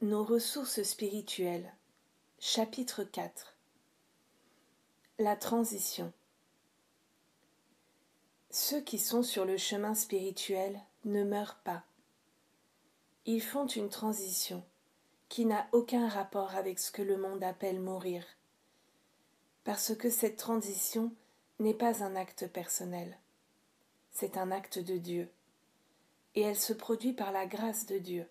Nos ressources spirituelles. Chapitre 4 La transition. Ceux qui sont sur le chemin spirituel ne meurent pas. Ils font une transition qui n'a aucun rapport avec ce que le monde appelle mourir, parce que cette transition n'est pas un acte personnel, c'est un acte de Dieu, et elle se produit par la grâce de Dieu.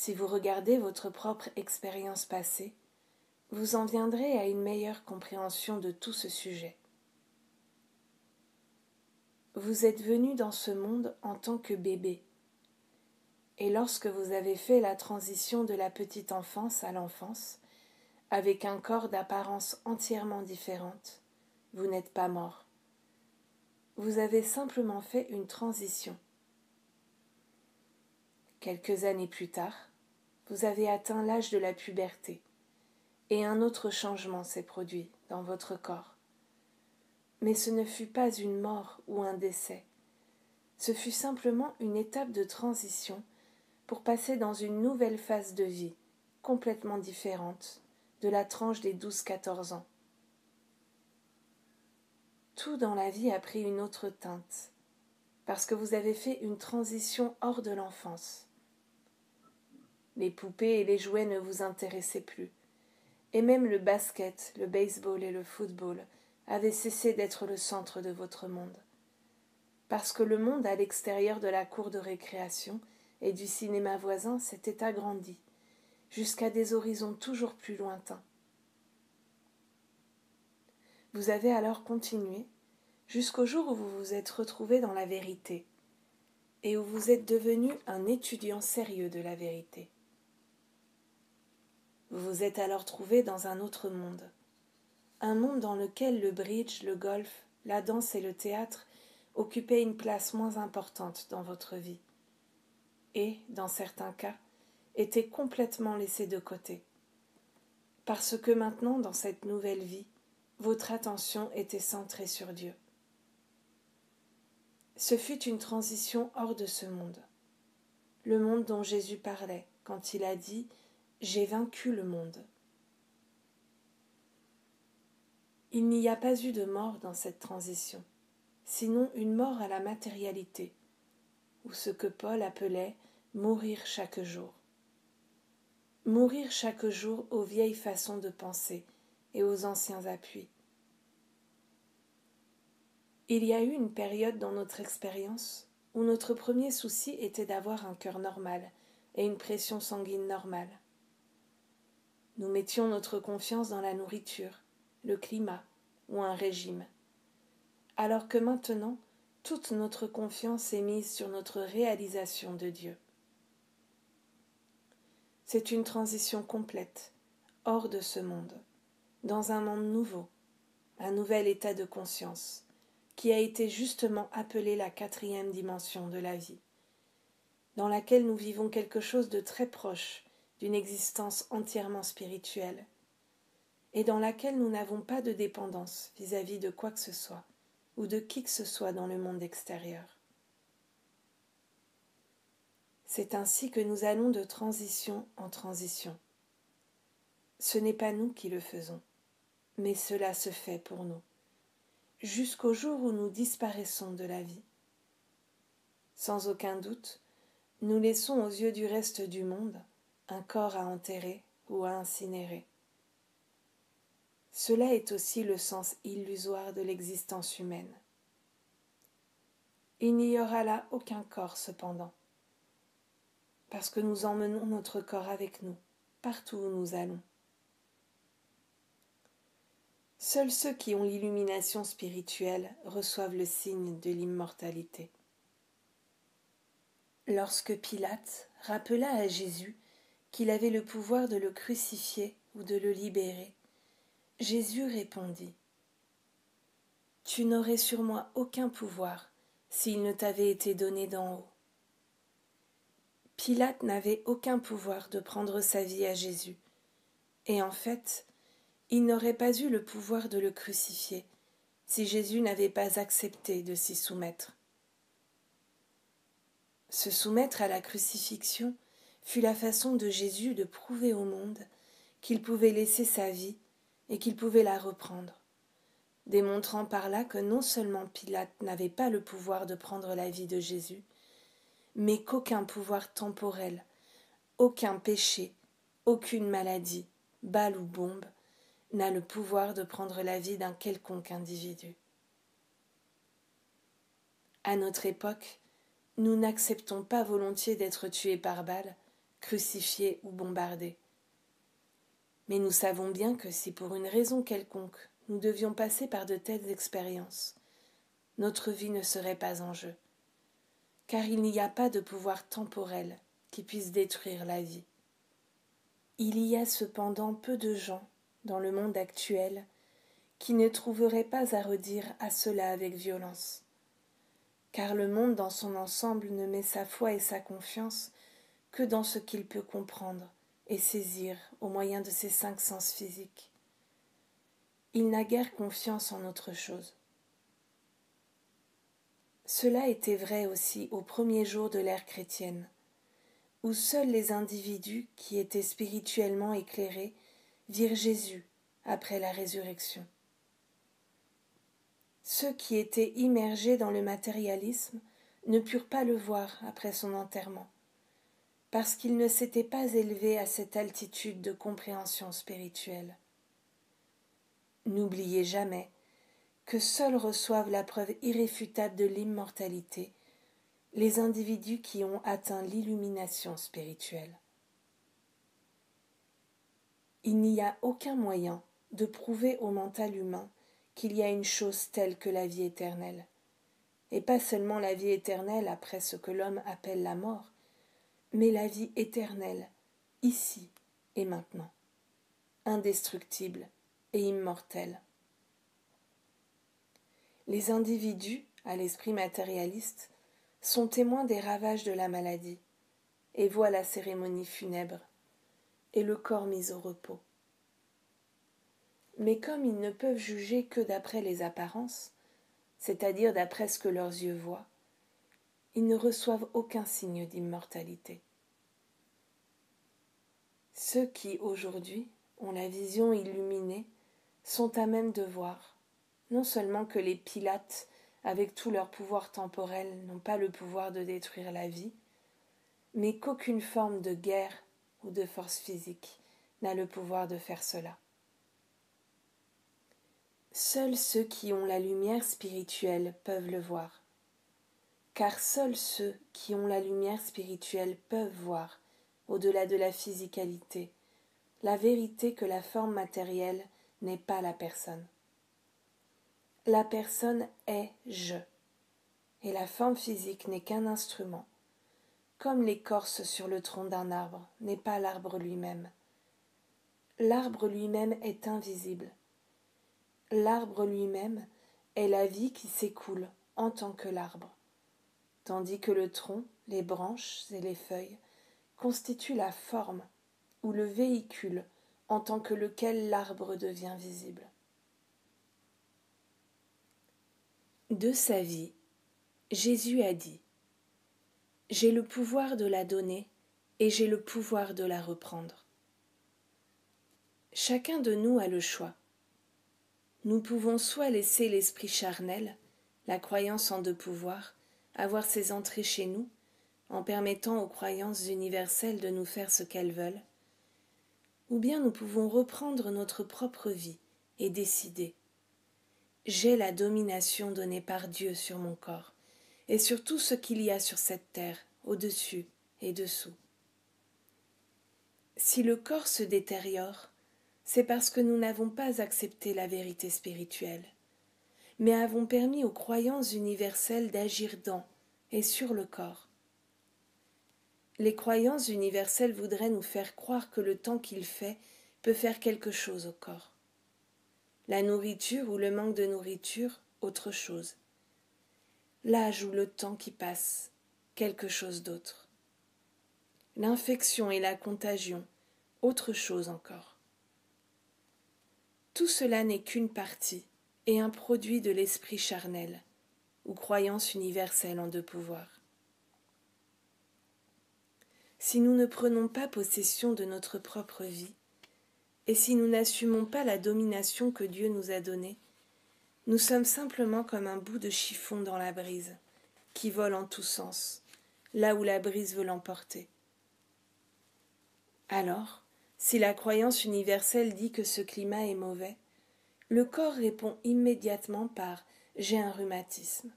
Si vous regardez votre propre expérience passée, vous en viendrez à une meilleure compréhension de tout ce sujet. Vous êtes venu dans ce monde en tant que bébé. Et lorsque vous avez fait la transition de la petite enfance à l'enfance, avec un corps d'apparence entièrement différente, vous n'êtes pas mort. Vous avez simplement fait une transition. Quelques années plus tard, vous avez atteint l'âge de la puberté, et un autre changement s'est produit dans votre corps. Mais ce ne fut pas une mort ou un décès, ce fut simplement une étape de transition pour passer dans une nouvelle phase de vie, complètement différente de la tranche des douze-quatorze ans. Tout dans la vie a pris une autre teinte, parce que vous avez fait une transition hors de l'enfance les poupées et les jouets ne vous intéressaient plus. Et même le basket, le baseball et le football avaient cessé d'être le centre de votre monde. Parce que le monde à l'extérieur de la cour de récréation et du cinéma voisin s'était agrandi, jusqu'à des horizons toujours plus lointains. Vous avez alors continué jusqu'au jour où vous vous êtes retrouvé dans la vérité et où vous êtes devenu un étudiant sérieux de la vérité. Vous vous êtes alors trouvé dans un autre monde, un monde dans lequel le bridge, le golf, la danse et le théâtre occupaient une place moins importante dans votre vie, et, dans certains cas, étaient complètement laissés de côté, parce que maintenant, dans cette nouvelle vie, votre attention était centrée sur Dieu. Ce fut une transition hors de ce monde, le monde dont Jésus parlait quand il a dit j'ai vaincu le monde. Il n'y a pas eu de mort dans cette transition, sinon une mort à la matérialité, ou ce que Paul appelait mourir chaque jour. Mourir chaque jour aux vieilles façons de penser et aux anciens appuis. Il y a eu une période dans notre expérience où notre premier souci était d'avoir un cœur normal et une pression sanguine normale. Nous mettions notre confiance dans la nourriture, le climat ou un régime. Alors que maintenant, toute notre confiance est mise sur notre réalisation de Dieu. C'est une transition complète, hors de ce monde, dans un monde nouveau, un nouvel état de conscience, qui a été justement appelé la quatrième dimension de la vie, dans laquelle nous vivons quelque chose de très proche d'une existence entièrement spirituelle, et dans laquelle nous n'avons pas de dépendance vis-à-vis de quoi que ce soit, ou de qui que ce soit dans le monde extérieur. C'est ainsi que nous allons de transition en transition. Ce n'est pas nous qui le faisons, mais cela se fait pour nous, jusqu'au jour où nous disparaissons de la vie. Sans aucun doute, nous laissons aux yeux du reste du monde un corps à enterrer ou à incinérer. Cela est aussi le sens illusoire de l'existence humaine. Il n'y aura là aucun corps cependant, parce que nous emmenons notre corps avec nous, partout où nous allons. Seuls ceux qui ont l'illumination spirituelle reçoivent le signe de l'immortalité. Lorsque Pilate rappela à Jésus qu'il avait le pouvoir de le crucifier ou de le libérer. Jésus répondit Tu n'aurais sur moi aucun pouvoir s'il ne t'avait été donné d'en haut. Pilate n'avait aucun pouvoir de prendre sa vie à Jésus, et en fait, il n'aurait pas eu le pouvoir de le crucifier si Jésus n'avait pas accepté de s'y soumettre. Se soumettre à la crucifixion fut la façon de Jésus de prouver au monde qu'il pouvait laisser sa vie et qu'il pouvait la reprendre, démontrant par là que non seulement Pilate n'avait pas le pouvoir de prendre la vie de Jésus, mais qu'aucun pouvoir temporel, aucun péché, aucune maladie, balle ou bombe, n'a le pouvoir de prendre la vie d'un quelconque individu. À notre époque, nous n'acceptons pas volontiers d'être tués par balle, crucifiés ou bombardés. Mais nous savons bien que si pour une raison quelconque nous devions passer par de telles expériences, notre vie ne serait pas en jeu, car il n'y a pas de pouvoir temporel qui puisse détruire la vie. Il y a cependant peu de gens dans le monde actuel qui ne trouveraient pas à redire à cela avec violence car le monde dans son ensemble ne met sa foi et sa confiance que dans ce qu'il peut comprendre et saisir au moyen de ses cinq sens physiques. Il n'a guère confiance en autre chose. Cela était vrai aussi au premier jour de l'ère chrétienne, où seuls les individus qui étaient spirituellement éclairés virent Jésus après la résurrection. Ceux qui étaient immergés dans le matérialisme ne purent pas le voir après son enterrement, parce qu'il ne s'était pas élevé à cette altitude de compréhension spirituelle. N'oubliez jamais que seuls reçoivent la preuve irréfutable de l'immortalité les individus qui ont atteint l'illumination spirituelle. Il n'y a aucun moyen de prouver au mental humain qu'il y a une chose telle que la vie éternelle, et pas seulement la vie éternelle après ce que l'homme appelle la mort, mais la vie éternelle, ici et maintenant, indestructible et immortelle. Les individus, à l'esprit matérialiste, sont témoins des ravages de la maladie, et voient la cérémonie funèbre, et le corps mis au repos mais comme ils ne peuvent juger que d'après les apparences, c'est-à-dire d'après ce que leurs yeux voient, ils ne reçoivent aucun signe d'immortalité. Ceux qui, aujourd'hui, ont la vision illuminée, sont à même de voir, non seulement que les Pilates, avec tout leur pouvoir temporel, n'ont pas le pouvoir de détruire la vie, mais qu'aucune forme de guerre ou de force physique n'a le pouvoir de faire cela. Seuls ceux qui ont la lumière spirituelle peuvent le voir. Car seuls ceux qui ont la lumière spirituelle peuvent voir, au-delà de la physicalité, la vérité que la forme matérielle n'est pas la personne. La personne est je, et la forme physique n'est qu'un instrument, comme l'écorce sur le tronc d'un arbre n'est pas l'arbre lui-même. L'arbre lui-même est invisible, L'arbre lui-même est la vie qui s'écoule en tant que l'arbre, tandis que le tronc, les branches et les feuilles constituent la forme ou le véhicule en tant que lequel l'arbre devient visible. De sa vie, Jésus a dit J'ai le pouvoir de la donner et j'ai le pouvoir de la reprendre. Chacun de nous a le choix nous pouvons soit laisser l'esprit charnel, la croyance en deux pouvoirs, avoir ses entrées chez nous, en permettant aux croyances universelles de nous faire ce qu'elles veulent, ou bien nous pouvons reprendre notre propre vie et décider. J'ai la domination donnée par Dieu sur mon corps, et sur tout ce qu'il y a sur cette terre, au-dessus et dessous. Si le corps se détériore, c'est parce que nous n'avons pas accepté la vérité spirituelle, mais avons permis aux croyances universelles d'agir dans et sur le corps. Les croyances universelles voudraient nous faire croire que le temps qu'il fait peut faire quelque chose au corps. La nourriture ou le manque de nourriture, autre chose. L'âge ou le temps qui passe, quelque chose d'autre. L'infection et la contagion, autre chose encore. Tout cela n'est qu'une partie et un produit de l'esprit charnel, ou croyance universelle en deux pouvoirs. si nous ne prenons pas possession de notre propre vie, et si nous n'assumons pas la domination que Dieu nous a donnée, nous sommes simplement comme un bout de chiffon dans la brise, qui vole en tous sens, là où la brise veut l'emporter. Alors, si la croyance universelle dit que ce climat est mauvais, le corps répond immédiatement par j'ai un rhumatisme.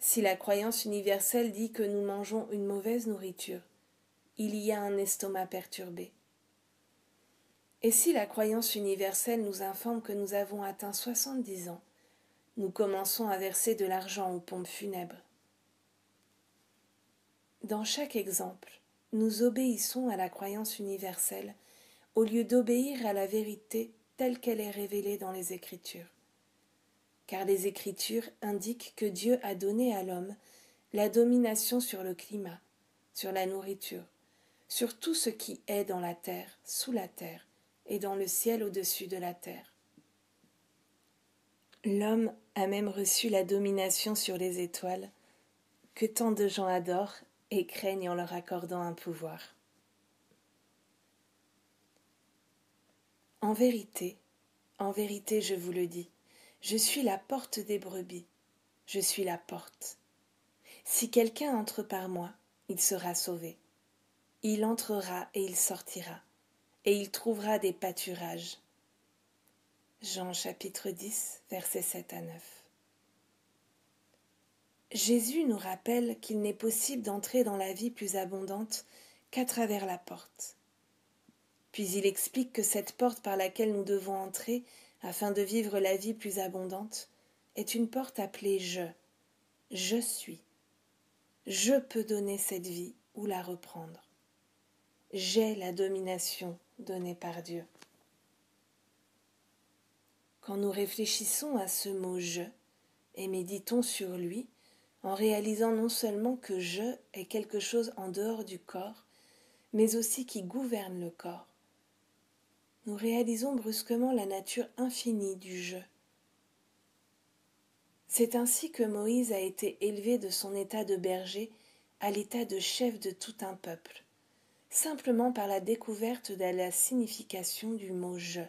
Si la croyance universelle dit que nous mangeons une mauvaise nourriture, il y a un estomac perturbé. Et si la croyance universelle nous informe que nous avons atteint soixante-dix ans, nous commençons à verser de l'argent aux pompes funèbres. Dans chaque exemple, nous obéissons à la croyance universelle au lieu d'obéir à la vérité telle qu'elle est révélée dans les Écritures car les Écritures indiquent que Dieu a donné à l'homme la domination sur le climat, sur la nourriture, sur tout ce qui est dans la terre, sous la terre et dans le ciel au-dessus de la terre. L'homme a même reçu la domination sur les étoiles, que tant de gens adorent et craignent en leur accordant un pouvoir. En vérité, en vérité je vous le dis, je suis la porte des brebis. Je suis la porte. Si quelqu'un entre par moi, il sera sauvé. Il entrera et il sortira, et il trouvera des pâturages. Jean chapitre 10, versets 7 à 9. Jésus nous rappelle qu'il n'est possible d'entrer dans la vie plus abondante qu'à travers la porte. Puis il explique que cette porte par laquelle nous devons entrer afin de vivre la vie plus abondante, est une porte appelée je. Je suis. Je peux donner cette vie ou la reprendre. J'ai la domination donnée par Dieu. Quand nous réfléchissons à ce mot je et méditons sur lui, en réalisant non seulement que je est quelque chose en dehors du corps, mais aussi qui gouverne le corps, nous réalisons brusquement la nature infinie du jeu. C'est ainsi que Moïse a été élevé de son état de berger à l'état de chef de tout un peuple, simplement par la découverte de la signification du mot je.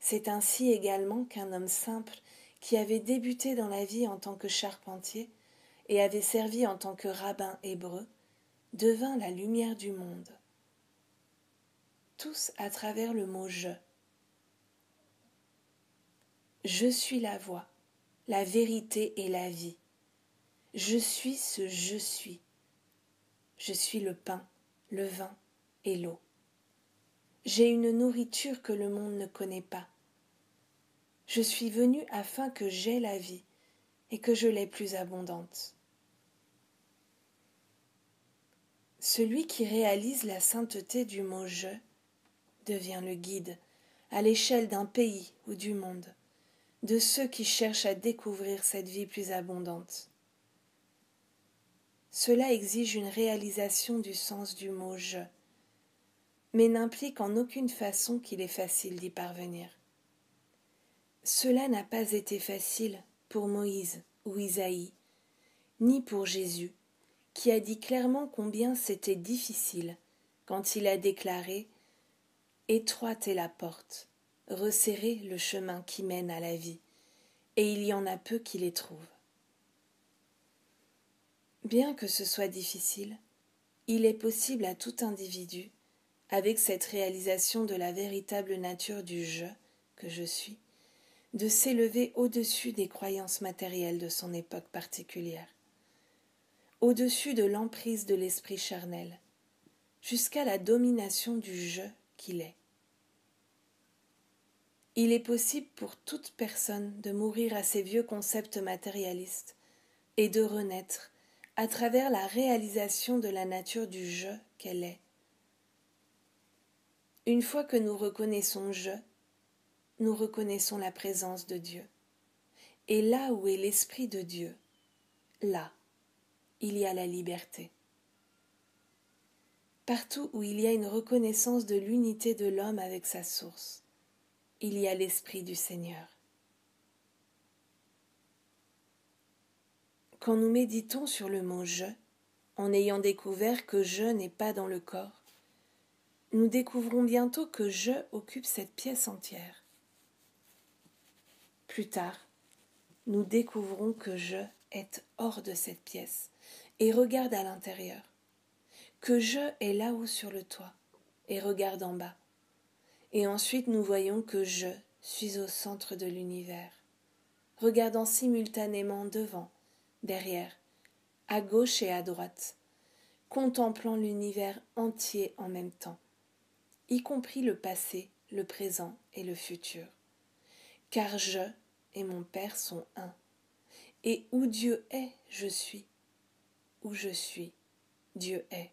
C'est ainsi également qu'un homme simple qui avait débuté dans la vie en tant que charpentier et avait servi en tant que rabbin hébreu devint la lumière du monde tous à travers le mot je. Je suis la voie, la vérité et la vie. Je suis ce je suis. Je suis le pain, le vin et l'eau. J'ai une nourriture que le monde ne connaît pas. Je suis venu afin que j'aie la vie et que je l'aie plus abondante. Celui qui réalise la sainteté du mot je devient le guide, à l'échelle d'un pays ou du monde, de ceux qui cherchent à découvrir cette vie plus abondante. Cela exige une réalisation du sens du mot je, mais n'implique en aucune façon qu'il est facile d'y parvenir. Cela n'a pas été facile pour Moïse ou Isaïe, ni pour Jésus, qui a dit clairement combien c'était difficile quand il a déclaré Étroite est la porte, resserré le chemin qui mène à la vie, et il y en a peu qui les trouvent. Bien que ce soit difficile, il est possible à tout individu, avec cette réalisation de la véritable nature du je que je suis, de s'élever au-dessus des croyances matérielles de son époque particulière, au-dessus de l'emprise de l'esprit charnel, jusqu'à la domination du je Il est possible pour toute personne de mourir à ses vieux concepts matérialistes et de renaître à travers la réalisation de la nature du je qu'elle est. Une fois que nous reconnaissons je, nous reconnaissons la présence de Dieu. Et là où est l'Esprit de Dieu, là, il y a la liberté. Partout où il y a une reconnaissance de l'unité de l'homme avec sa source, il y a l'Esprit du Seigneur. Quand nous méditons sur le mot je, en ayant découvert que je n'est pas dans le corps, nous découvrons bientôt que je occupe cette pièce entière. Plus tard, nous découvrons que je est hors de cette pièce et regarde à l'intérieur, que je est là-haut sur le toit et regarde en bas. Et ensuite nous voyons que je suis au centre de l'univers, regardant simultanément devant, derrière, à gauche et à droite, contemplant l'univers entier en même temps, y compris le passé, le présent et le futur. Car je et mon Père sont un. Et où Dieu est, je suis. Où je suis, Dieu est.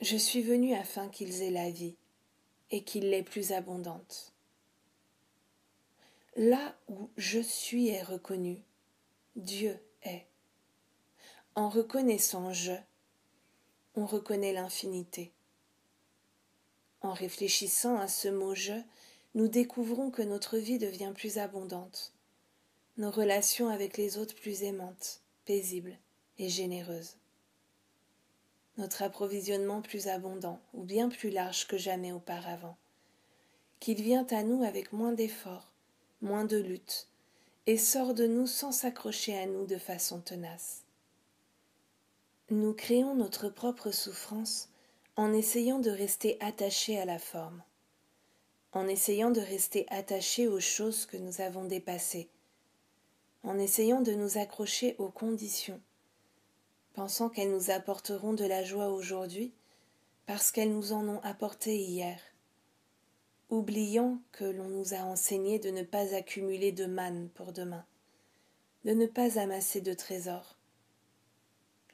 Je suis venu afin qu'ils aient la vie et qu'ils l'aient plus abondante. Là où je suis est reconnu, Dieu est. En reconnaissant je, on reconnaît l'infinité. En réfléchissant à ce mot je, nous découvrons que notre vie devient plus abondante, nos relations avec les autres plus aimantes, paisibles et généreuses, notre approvisionnement plus abondant ou bien plus large que jamais auparavant, qu'il vient à nous avec moins d'efforts, moins de lutte, et sort de nous sans s'accrocher à nous de façon tenace. Nous créons notre propre souffrance en essayant de rester attachés à la forme, en essayant de rester attachés aux choses que nous avons dépassées, en essayant de nous accrocher aux conditions, pensant qu'elles nous apporteront de la joie aujourd'hui parce qu'elles nous en ont apporté hier, oubliant que l'on nous a enseigné de ne pas accumuler de manne pour demain, de ne pas amasser de trésors,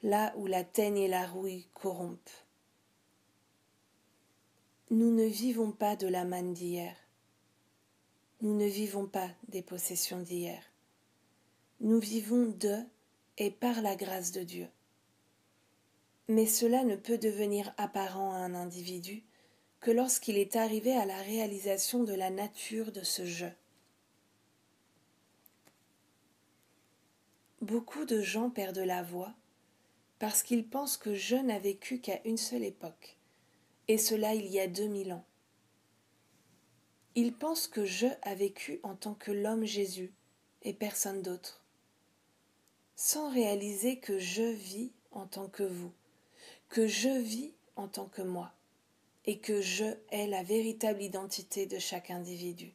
là où la teigne et la rouille corrompent. Nous ne vivons pas de la manne d'hier. Nous ne vivons pas des possessions d'hier. Nous vivons de et par la grâce de Dieu. Mais cela ne peut devenir apparent à un individu que lorsqu'il est arrivé à la réalisation de la nature de ce jeu. Beaucoup de gens perdent la voix parce qu'ils pensent que je n'a vécu qu'à une seule époque, et cela il y a deux mille ans. Ils pensent que je a vécu en tant que l'homme Jésus et personne d'autre, sans réaliser que je vis en tant que vous, que je vis en tant que moi et que je est la véritable identité de chaque individu.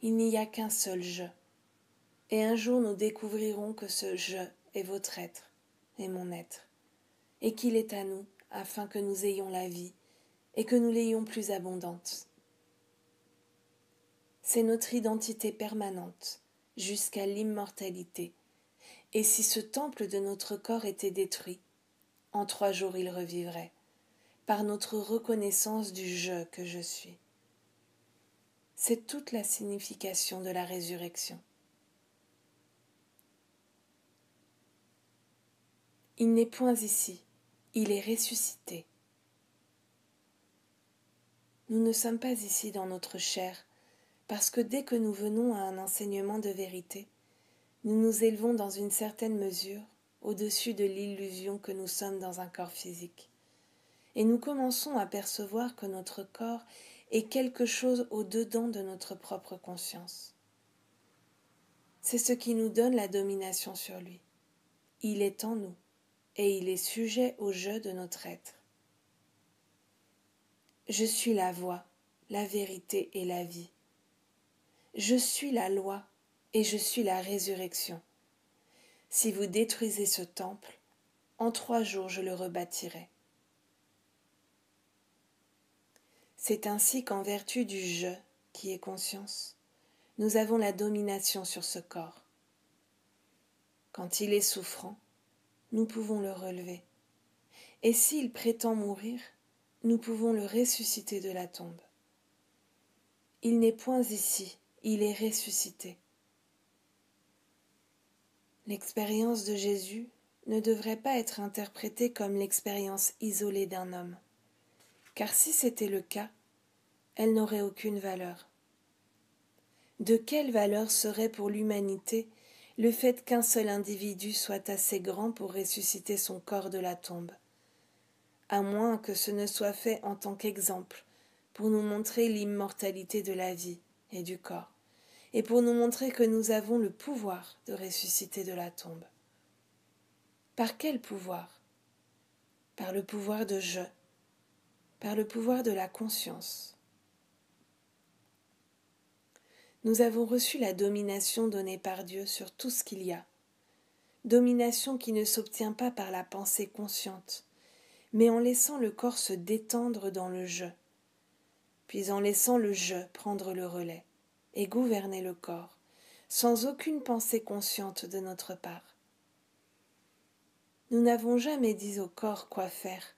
Il n'y a qu'un seul je, et un jour nous découvrirons que ce je est votre être et mon être, et qu'il est à nous afin que nous ayons la vie et que nous l'ayons plus abondante. C'est notre identité permanente jusqu'à l'immortalité, et si ce temple de notre corps était détruit, en trois jours il revivrait par notre reconnaissance du je que je suis. C'est toute la signification de la résurrection. Il n'est point ici, il est ressuscité. Nous ne sommes pas ici dans notre chair, parce que dès que nous venons à un enseignement de vérité, nous nous élevons dans une certaine mesure au-dessus de l'illusion que nous sommes dans un corps physique et nous commençons à percevoir que notre corps est quelque chose au-dedans de notre propre conscience. C'est ce qui nous donne la domination sur lui. Il est en nous, et il est sujet au jeu de notre être. Je suis la voie, la vérité et la vie. Je suis la loi, et je suis la résurrection. Si vous détruisez ce temple, en trois jours je le rebâtirai. C'est ainsi qu'en vertu du je qui est conscience, nous avons la domination sur ce corps. Quand il est souffrant, nous pouvons le relever. Et s'il prétend mourir, nous pouvons le ressusciter de la tombe. Il n'est point ici, il est ressuscité. L'expérience de Jésus ne devrait pas être interprétée comme l'expérience isolée d'un homme. Car si c'était le cas, elle n'aurait aucune valeur. De quelle valeur serait pour l'humanité le fait qu'un seul individu soit assez grand pour ressusciter son corps de la tombe, à moins que ce ne soit fait en tant qu'exemple, pour nous montrer l'immortalité de la vie et du corps, et pour nous montrer que nous avons le pouvoir de ressusciter de la tombe. Par quel pouvoir? Par le pouvoir de je, par le pouvoir de la conscience. Nous avons reçu la domination donnée par Dieu sur tout ce qu'il y a, domination qui ne s'obtient pas par la pensée consciente, mais en laissant le corps se détendre dans le je, puis en laissant le je prendre le relais et gouverner le corps, sans aucune pensée consciente de notre part. Nous n'avons jamais dit au corps quoi faire.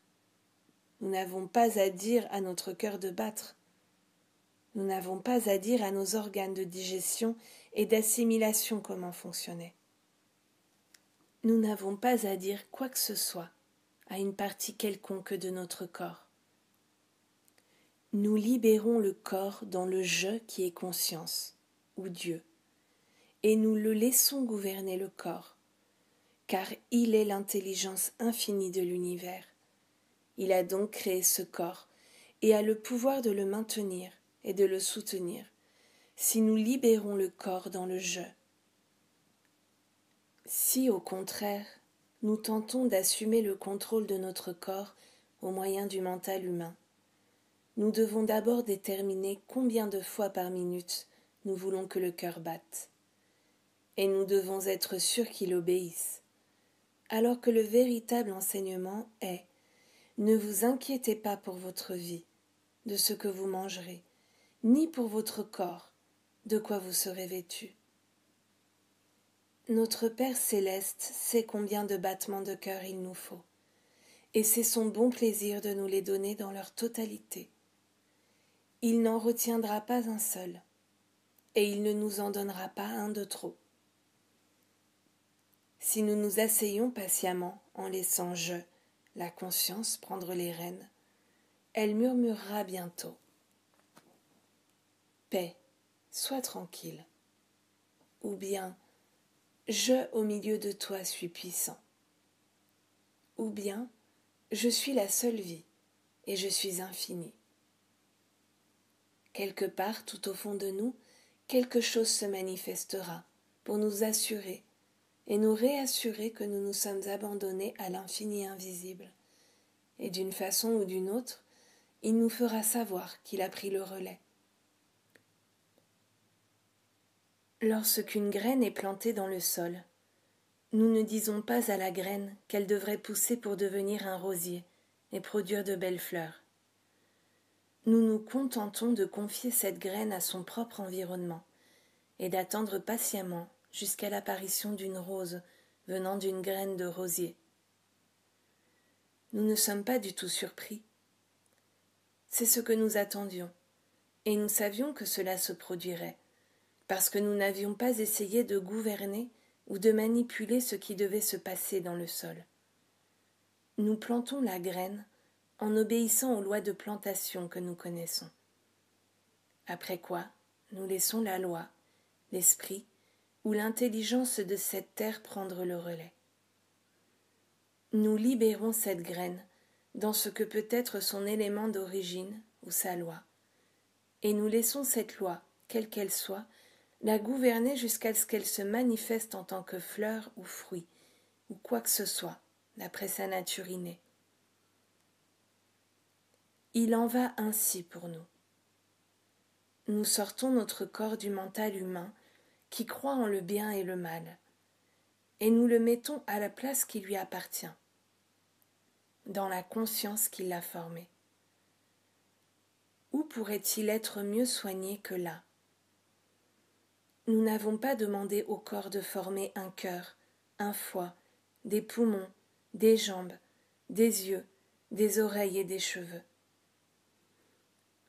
Nous n'avons pas à dire à notre cœur de battre. Nous n'avons pas à dire à nos organes de digestion et d'assimilation comment fonctionner. Nous n'avons pas à dire quoi que ce soit à une partie quelconque de notre corps. Nous libérons le corps dans le je qui est conscience, ou Dieu, et nous le laissons gouverner le corps, car il est l'intelligence infinie de l'univers. Il a donc créé ce corps, et a le pouvoir de le maintenir et de le soutenir, si nous libérons le corps dans le je. Si, au contraire, nous tentons d'assumer le contrôle de notre corps au moyen du mental humain. Nous devons d'abord déterminer combien de fois par minute nous voulons que le cœur batte. Et nous devons être sûrs qu'il obéisse. Alors que le véritable enseignement est Ne vous inquiétez pas pour votre vie, de ce que vous mangerez, ni pour votre corps, de quoi vous serez vêtu. Notre Père céleste sait combien de battements de cœur il nous faut, et c'est son bon plaisir de nous les donner dans leur totalité. Il n'en retiendra pas un seul, et il ne nous en donnera pas un de trop. Si nous nous asseyons patiemment en laissant je, la conscience, prendre les rênes, elle murmurera bientôt. Paix, sois tranquille. Ou bien je au milieu de toi suis puissant. Ou bien je suis la seule vie et je suis infini. Quelque part tout au fond de nous, quelque chose se manifestera pour nous assurer et nous réassurer que nous nous sommes abandonnés à l'infini invisible. Et d'une façon ou d'une autre, il nous fera savoir qu'il a pris le relais. Lorsqu'une graine est plantée dans le sol, nous ne disons pas à la graine qu'elle devrait pousser pour devenir un rosier et produire de belles fleurs. Nous nous contentons de confier cette graine à son propre environnement et d'attendre patiemment jusqu'à l'apparition d'une rose venant d'une graine de rosier. Nous ne sommes pas du tout surpris. C'est ce que nous attendions, et nous savions que cela se produirait parce que nous n'avions pas essayé de gouverner ou de manipuler ce qui devait se passer dans le sol. Nous plantons la graine en obéissant aux lois de plantation que nous connaissons. Après quoi, nous laissons la loi, l'esprit ou l'intelligence de cette terre prendre le relais. Nous libérons cette graine dans ce que peut être son élément d'origine ou sa loi, et nous laissons cette loi, quelle qu'elle soit, la gouverner jusqu'à ce qu'elle se manifeste en tant que fleur ou fruit, ou quoi que ce soit, d'après sa nature innée. Il en va ainsi pour nous. Nous sortons notre corps du mental humain qui croit en le bien et le mal, et nous le mettons à la place qui lui appartient, dans la conscience qui l'a formé. Où pourrait-il être mieux soigné que là? Nous n'avons pas demandé au corps de former un cœur, un foie, des poumons, des jambes, des yeux, des oreilles et des cheveux.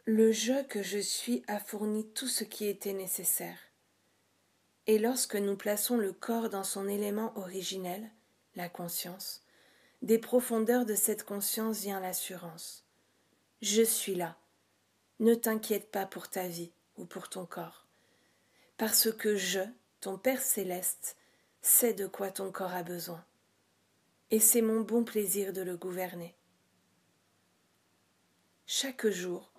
Le je que je suis a fourni tout ce qui était nécessaire. Et lorsque nous plaçons le corps dans son élément originel, la conscience, des profondeurs de cette conscience vient l'assurance. Je suis là. Ne t'inquiète pas pour ta vie ou pour ton corps parce que je, ton Père céleste, sait de quoi ton corps a besoin, et c'est mon bon plaisir de le gouverner. Chaque jour,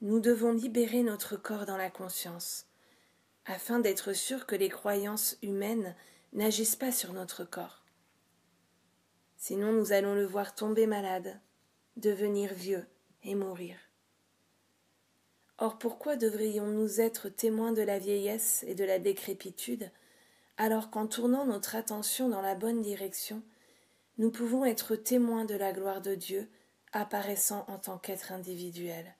nous devons libérer notre corps dans la conscience, afin d'être sûrs que les croyances humaines n'agissent pas sur notre corps. Sinon nous allons le voir tomber malade, devenir vieux et mourir. Or pourquoi devrions-nous être témoins de la vieillesse et de la décrépitude, alors qu'en tournant notre attention dans la bonne direction, nous pouvons être témoins de la gloire de Dieu apparaissant en tant qu'être individuel?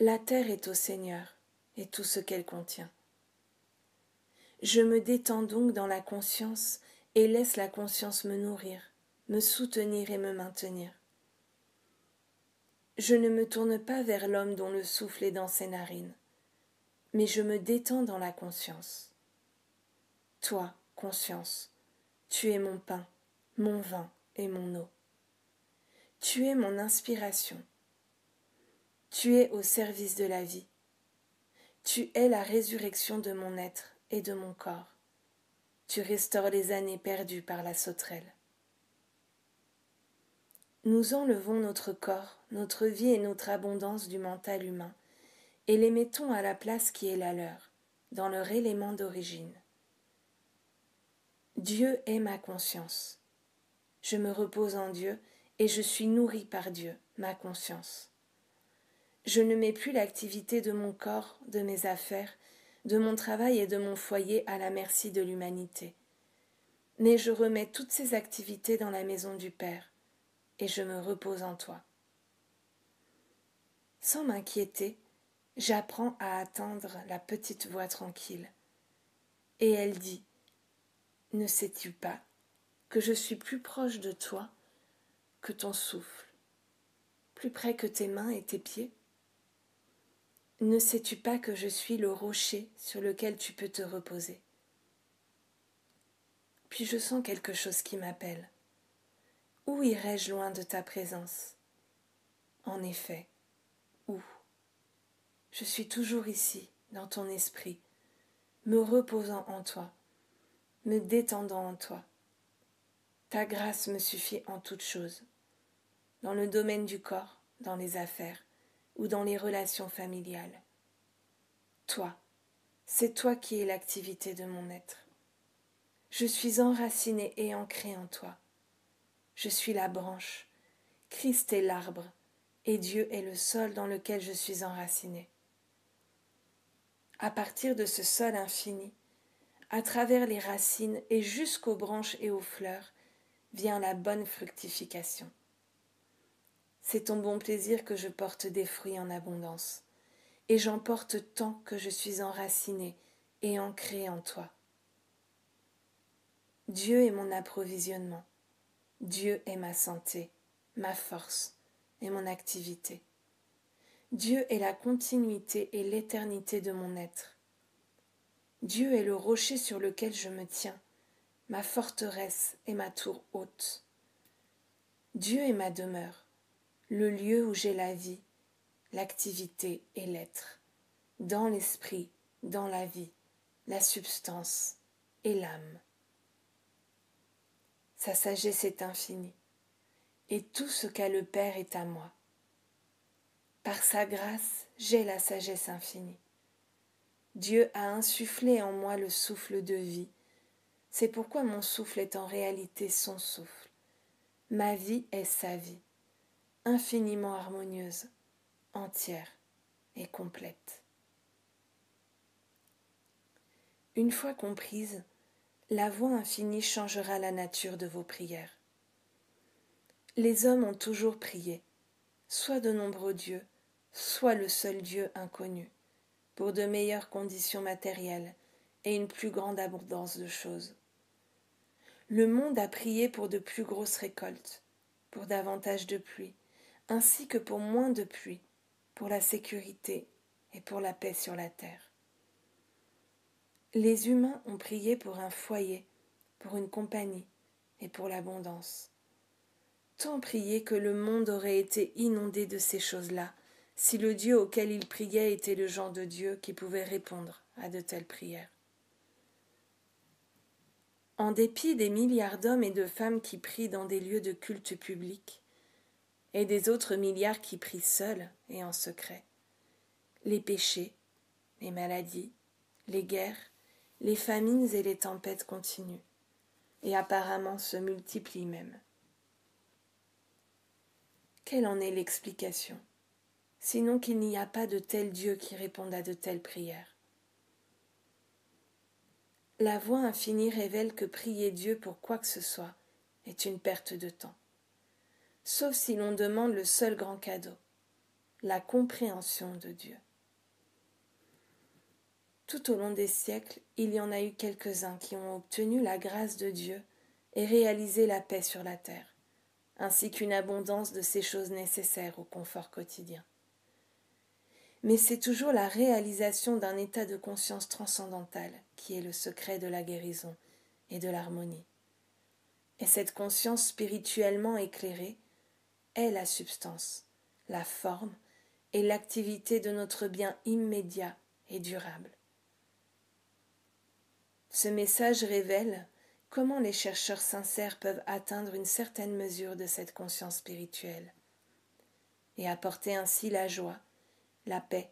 La terre est au Seigneur et tout ce qu'elle contient. Je me détends donc dans la conscience et laisse la conscience me nourrir, me soutenir et me maintenir. Je ne me tourne pas vers l'homme dont le souffle est dans ses narines, mais je me détends dans la conscience. Toi, conscience, tu es mon pain, mon vin et mon eau. Tu es mon inspiration. Tu es au service de la vie. Tu es la résurrection de mon être et de mon corps. Tu restaures les années perdues par la sauterelle. Nous enlevons notre corps, notre vie et notre abondance du mental humain, et les mettons à la place qui est la leur, dans leur élément d'origine. Dieu est ma conscience. Je me repose en Dieu et je suis nourri par Dieu, ma conscience. Je ne mets plus l'activité de mon corps, de mes affaires, de mon travail et de mon foyer à la merci de l'humanité. Mais je remets toutes ces activités dans la maison du Père, et je me repose en toi. Sans m'inquiéter, j'apprends à attendre la petite voix tranquille. Et elle dit Ne sais-tu pas que je suis plus proche de toi que ton souffle, plus près que tes mains et tes pieds? Ne sais-tu pas que je suis le rocher sur lequel tu peux te reposer? Puis je sens quelque chose qui m'appelle. Où irai-je loin de ta présence? En effet, où? Je suis toujours ici, dans ton esprit, me reposant en toi, me détendant en toi. Ta grâce me suffit en toutes choses, dans le domaine du corps, dans les affaires, ou dans les relations familiales. Toi, c'est toi qui es l'activité de mon être. Je suis enraciné et ancré en toi. Je suis la branche, Christ est l'arbre, et Dieu est le sol dans lequel je suis enraciné. À partir de ce sol infini, à travers les racines et jusqu'aux branches et aux fleurs, vient la bonne fructification. C'est ton bon plaisir que je porte des fruits en abondance, et j'en porte tant que je suis enraciné et ancré en toi. Dieu est mon approvisionnement, Dieu est ma santé, ma force et mon activité. Dieu est la continuité et l'éternité de mon être. Dieu est le rocher sur lequel je me tiens, ma forteresse et ma tour haute. Dieu est ma demeure le lieu où j'ai la vie, l'activité et l'être, dans l'esprit, dans la vie, la substance et l'âme. Sa sagesse est infinie, et tout ce qu'a le Père est à moi. Par sa grâce, j'ai la sagesse infinie. Dieu a insufflé en moi le souffle de vie. C'est pourquoi mon souffle est en réalité son souffle. Ma vie est sa vie infiniment harmonieuse, entière et complète. Une fois comprise, la voix infinie changera la nature de vos prières. Les hommes ont toujours prié, soit de nombreux dieux, soit le seul Dieu inconnu, pour de meilleures conditions matérielles et une plus grande abondance de choses. Le monde a prié pour de plus grosses récoltes, pour davantage de pluie, ainsi que pour moins de pluie, pour la sécurité et pour la paix sur la terre. Les humains ont prié pour un foyer, pour une compagnie et pour l'abondance. Tant prié que le monde aurait été inondé de ces choses-là, si le Dieu auquel ils priaient était le genre de Dieu qui pouvait répondre à de telles prières. En dépit des milliards d'hommes et de femmes qui prient dans des lieux de culte public, et des autres milliards qui prient seuls et en secret, les péchés, les maladies, les guerres, les famines et les tempêtes continuent, et apparemment se multiplient même. Quelle en est l'explication? Sinon qu'il n'y a pas de tel Dieu qui réponde à de telles prières. La voix infinie révèle que prier Dieu pour quoi que ce soit est une perte de temps, sauf si l'on demande le seul grand cadeau, la compréhension de Dieu. Tout au long des siècles, il y en a eu quelques-uns qui ont obtenu la grâce de Dieu et réalisé la paix sur la terre, ainsi qu'une abondance de ces choses nécessaires au confort quotidien. Mais c'est toujours la réalisation d'un état de conscience transcendantal qui est le secret de la guérison et de l'harmonie. Et cette conscience spirituellement éclairée est la substance, la forme et l'activité de notre bien immédiat et durable. Ce message révèle comment les chercheurs sincères peuvent atteindre une certaine mesure de cette conscience spirituelle et apporter ainsi la joie, la paix,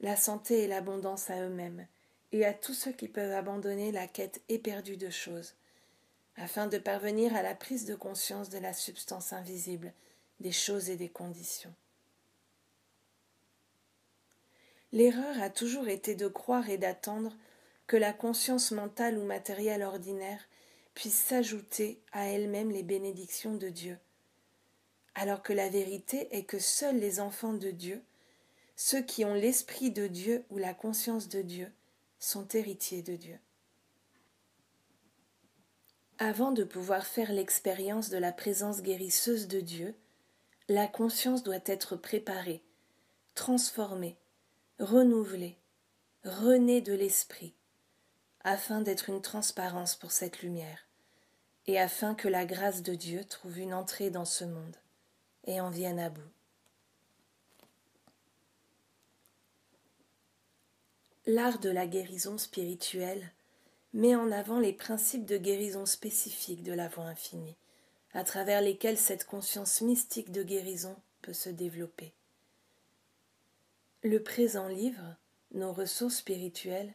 la santé et l'abondance à eux-mêmes et à tous ceux qui peuvent abandonner la quête éperdue de choses, afin de parvenir à la prise de conscience de la substance invisible des choses et des conditions. L'erreur a toujours été de croire et d'attendre que la conscience mentale ou matérielle ordinaire puisse s'ajouter à elle-même les bénédictions de Dieu, alors que la vérité est que seuls les enfants de Dieu, ceux qui ont l'esprit de Dieu ou la conscience de Dieu, sont héritiers de Dieu. Avant de pouvoir faire l'expérience de la présence guérisseuse de Dieu, la conscience doit être préparée, transformée, renouvelée, renée de l'esprit, afin d'être une transparence pour cette lumière, et afin que la grâce de Dieu trouve une entrée dans ce monde et en vienne à bout. L'art de la guérison spirituelle met en avant les principes de guérison spécifiques de la voie infinie, à travers lesquels cette conscience mystique de guérison peut se développer. Le présent livre, Nos ressources spirituelles,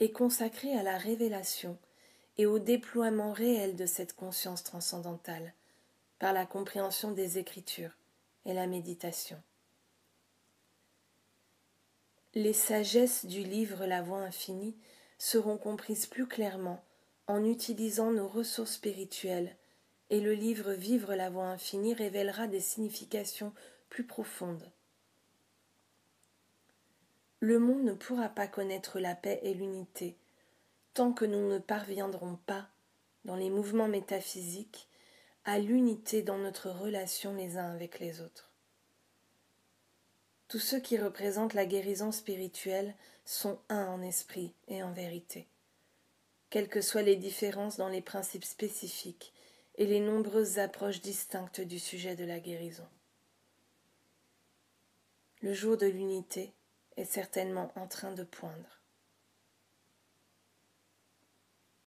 est consacré à la révélation et au déploiement réel de cette conscience transcendantale par la compréhension des Écritures et la méditation. Les sagesses du livre La Voix infinie seront comprises plus clairement en utilisant nos ressources spirituelles, et le livre Vivre la Voix infinie révélera des significations plus profondes le monde ne pourra pas connaître la paix et l'unité tant que nous ne parviendrons pas, dans les mouvements métaphysiques, à l'unité dans notre relation les uns avec les autres. Tous ceux qui représentent la guérison spirituelle sont un en esprit et en vérité, quelles que soient les différences dans les principes spécifiques et les nombreuses approches distinctes du sujet de la guérison. Le jour de l'unité est certainement en train de poindre.